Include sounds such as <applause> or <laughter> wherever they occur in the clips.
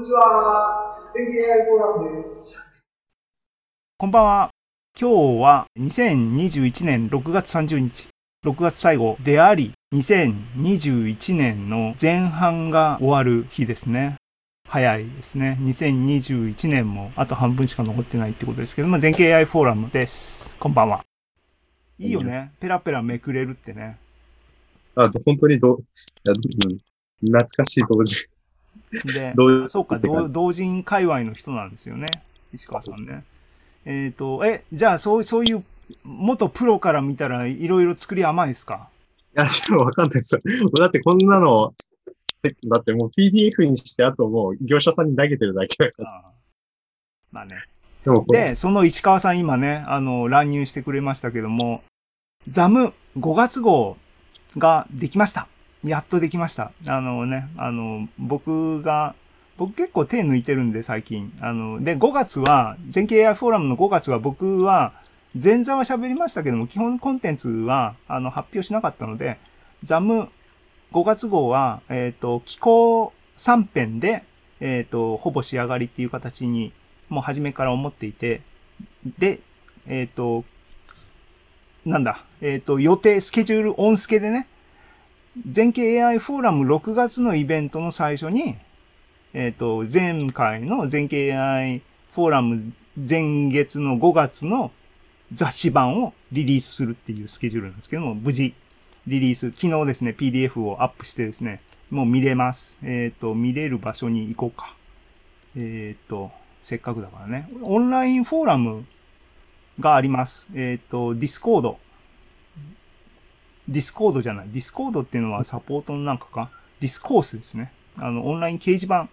にちは。天気 AI フォーラムです。こんばんは。今日は2021年6月30日、6月最後であり、2021年の前半が終わる日ですね。早いですね。2021年もあと半分しか残ってないってことですけども、全景 AI フォーラムです。こんばんは。いいよね。ペラペラめくれるってね。あ、本当にど懐かしい同時。で同、そうか、同同人界隈の人なんですよね。石川さんね。えっ、と、え、じゃあ、そう、そういう、元プロから見たら、いろいろ作り甘いですか？いや、でもわかんないですよ。<laughs> だってこんなの、だってもう PDF にして、あともう業者さんに投げてるだけだから。まあね。で、その石川さん今ね、あの、乱入してくれましたけども、ザム5月号ができました。やっとできました。あのね、あの、僕が、僕結構手抜いてるんで最近。あの、で、5月は、全景 AI フォーラムの5月は僕は、前座は喋りましたけども、基本コンテンツは、あの、発表しなかったので、ザム5月号は、えっ、と、気候3編で、えっ、と、ほぼ仕上がりっていう形に、もう初めから思っていて、で、えっ、と、なんだ、えっ、と、予定、スケジュール、オンスケでね、全景 AI フォーラム6月のイベントの最初に、えっ、と、前回の全景 AI フォーラム前月の5月の雑誌版をリリースするっていうスケジュールなんですけども、無事リリース、昨日ですね、PDF をアップしてですね、もう見れます。えっ、と、見れる場所に行こうか。えっ、と、せっかくだからね。オンラインフォーラムがあります。えっ、と、 Discord。Discord じゃない。 Discord っていうのはサポートのなんかか？ Discourse ですね。あの、オンライン掲示板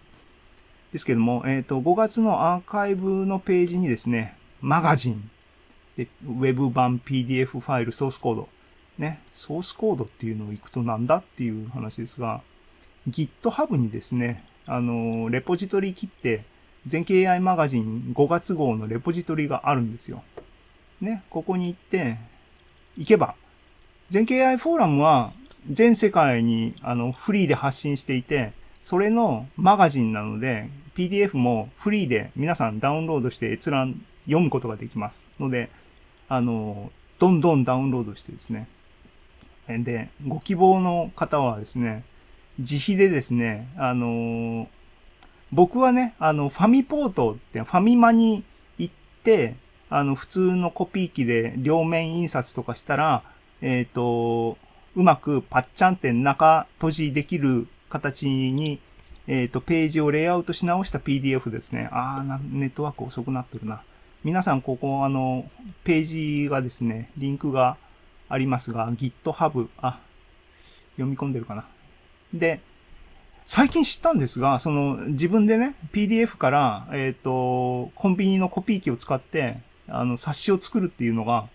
ですけども、えっ、と、5月のアーカイブのページにですね、マガジン、で、ウェブ版 PDF ファイル、ソースコード。ね、ソースコードっていうのを行くとなんだっていう話ですが、GitHub にですね、あの、レポジトリ切って、全景 AI マガジン5月号のレポジトリがあるんですよ。ね、ここに行って、行けば、全景 AI フォーラムは全世界にあのフリーで発信していて、それのマガジンなので、PDF もフリーで皆さんダウンロードして閲覧読むことができます。ので、あの、どんどんダウンロードしてですね。で、ご希望の方はですね、自費でですね、あの僕はね、あの、ファミポートって、ファミマに行って、あの、普通のコピー機で両面印刷とかしたら、えっ、と、うまくパッチャンって中閉じできる形に、えっ、と、ページをレイアウトし直した PDF ですね。あーな、ネットワーク遅くなってるな。皆さん、ここ、あの、ページがですね、リンクがありますが、GitHub、あ、読み込んでるかな。で、最近知ったんですが、その自分でね、PDF から、えっ、と、コンビニのコピー機を使って、あの、冊子を作るっていうのが、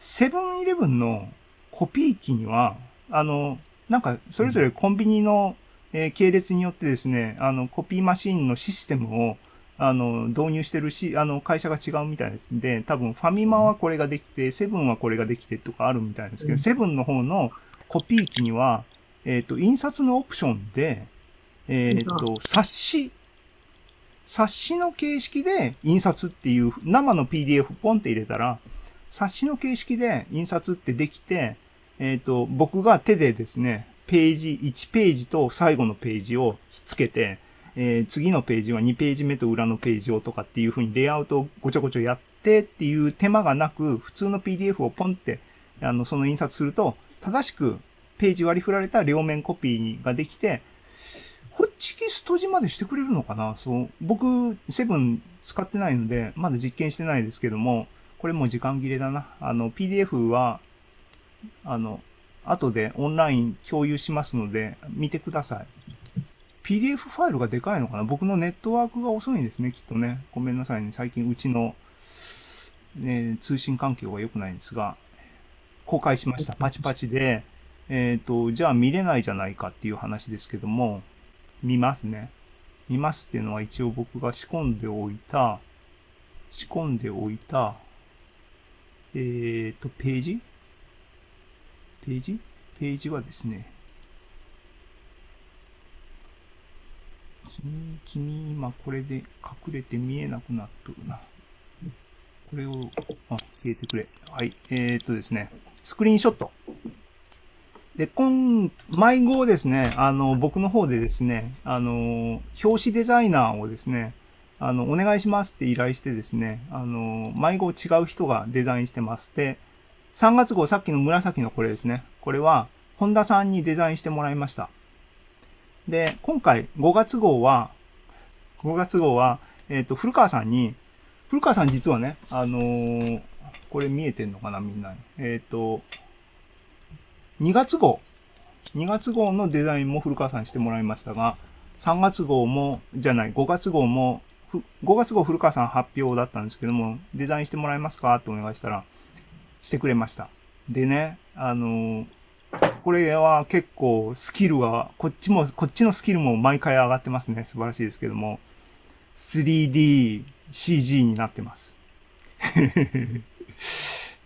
セブンイレブンのコピー機には、あの、なんか、それぞれコンビニの、えー系列によってですね、あの、コピーマシンのシステムを、あの、導入してるし、あの、会社が違うみたいです。で、多分、ファミマはこれができて、セブンはこれができてとかあるみたいですけど、うん。セブンの方のコピー機には、えっ、と、印刷のオプションで、えっ、と、冊子、冊子の形式で印刷っていう生の PDF ポンって入れたら、冊子の形式で印刷ってできて、えっ、と、僕が手でですね、ページ、1ページと最後のページをひっつけて、えー次のページは2ページ目と裏のページをとかっていう風にレイアウトをごちょごちょやってっていう手間がなく、普通の PDF をポンって、あの、その印刷すると、正しくページ割り振られた両面コピーができて、ホッチキス閉じまでしてくれるのかな？そう。僕、セブン使ってないので、まだ実験してないですけども、これも時間切れだな。あの、PDF は、あの、後でオンライン共有しますので、見てください。PDF ファイルがでかいのかな？僕のネットワークが遅いんですね、きっとね。ごめんなさいね。最近うちの、ね、通信環境が良くないんですが、公開しました。パチパチで、えっ、と、じゃあ見れないじゃないかっていう話ですけども、見ますね。見ますっていうのは一応僕が仕込んでおいた、仕込んでおいた、えっ、と、ページ？ページ？ページはですね、君、君、今これで隠れて見えなくなっとるな。これを、あ、消えてくれ。はい。えー、っとですね、スクリーンショット。で、今、迷子をですね、あの、僕の方でですね、あの、表紙デザイナーをですね、あの、お願いしますって依頼してですね、あの、迷子違う人がデザインしてます。で、3月号、さっきの紫のこれですね。これは、本田さんにデザインしてもらいました。で、今回5月号は、5月号は、えっ、と、古川さんに、古川さん実はね、あのーこれ見えてんのかなみんなに。えっ、と、2月号、2月号のデザインも古川さんにしてもらいましたが、3月号も、じゃない、5月号も、5月号古川さん発表だったんですけども、デザインしてもらえますか？ってお願いしたら、してくれました。でね、あのこれは結構スキルが、こっちも、こっちのスキルも毎回上がってますね。素晴らしいですけども。3D、CG になってます。<laughs>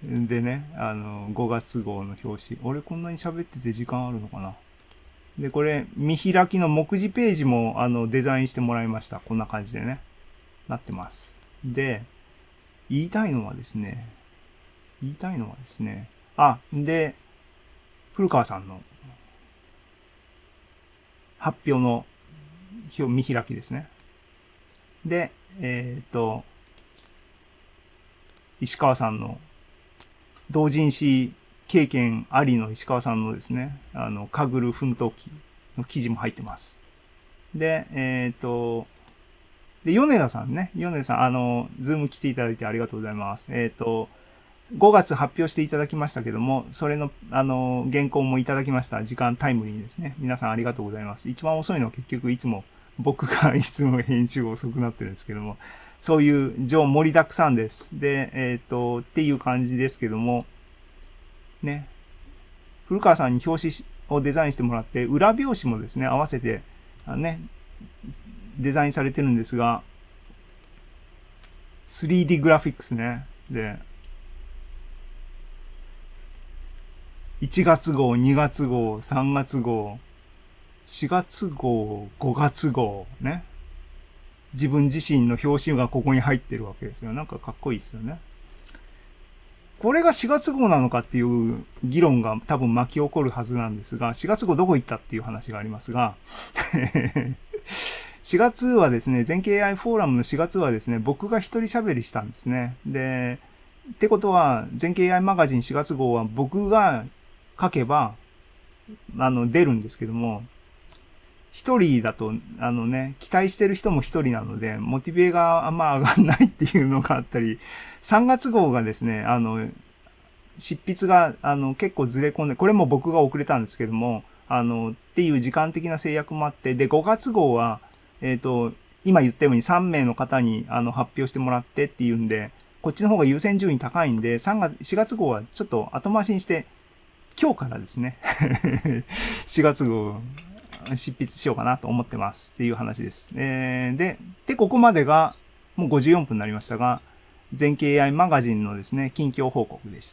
でね、あの、5月号の表紙。俺こんなに喋ってて時間あるのかな？で、これ、見開きの目次ページも、あの、デザインしてもらいました。こんな感じでね。なってます。で、言いたいのはですね、言いたいのはですね、あ、で、古川さんの発表の表見開きですね。で、えっ、と、石川さんの同人誌経験ありの石川さんのですね、あの、かぐる奮闘記の記事も入ってます。で、えっ、と、で、米田さんね、米田さん、あの、ズーム来ていただいてありがとうございます。えっ、と、5月発表していただきましたけども、それの、あの、原稿もいただきました。時間タイムリーにですね。皆さんありがとうございます。一番遅いのは結局いつも、僕が <laughs> いつも編集遅くなってるんですけども、そういう情盛りだくさんです。で、えっ、と、っていう感じですけども、ね。古川さんに表紙をデザインしてもらって、裏表紙もですね、合わせて、あね、デザインされてるんですが、3D グラフィックスね。で、1月号、2月号、3月号、4月号、5月号、ね。自分自身の表紙がここに入ってるわけですよ。なんかかっこいいですよね。これが4月号なのかっていう議論が多分巻き起こるはずなんですが、4月号どこ行ったっていう話がありますが、4月はですね、全経 AI フォーラムの4月はですね、僕が一人喋りしたんですね。で、ってことは、全経 AI マガジン4月号は僕が書けば、あの、出るんですけども、一人だと、あのね、期待してる人も一人なので、モチベがあんま上がんないっていうのがあったり、3月号がですね、あの、執筆が、あの、結構ずれ込んで、これも僕が遅れたんですけども、あの、っていう時間的な制約もあって、で、5月号は、えっ、と、今言ったように3名の方に、あの、発表してもらってっていうんで、こっちの方が優先順位高いんで、3月、4月号はちょっと後回しにして、今日からですね、<laughs> 4月号、執筆しようかなと思ってますっていう話です。えー、で、で、ここまでがもう54分になりましたが、全経 AI マガジンのですね、近況報告でした。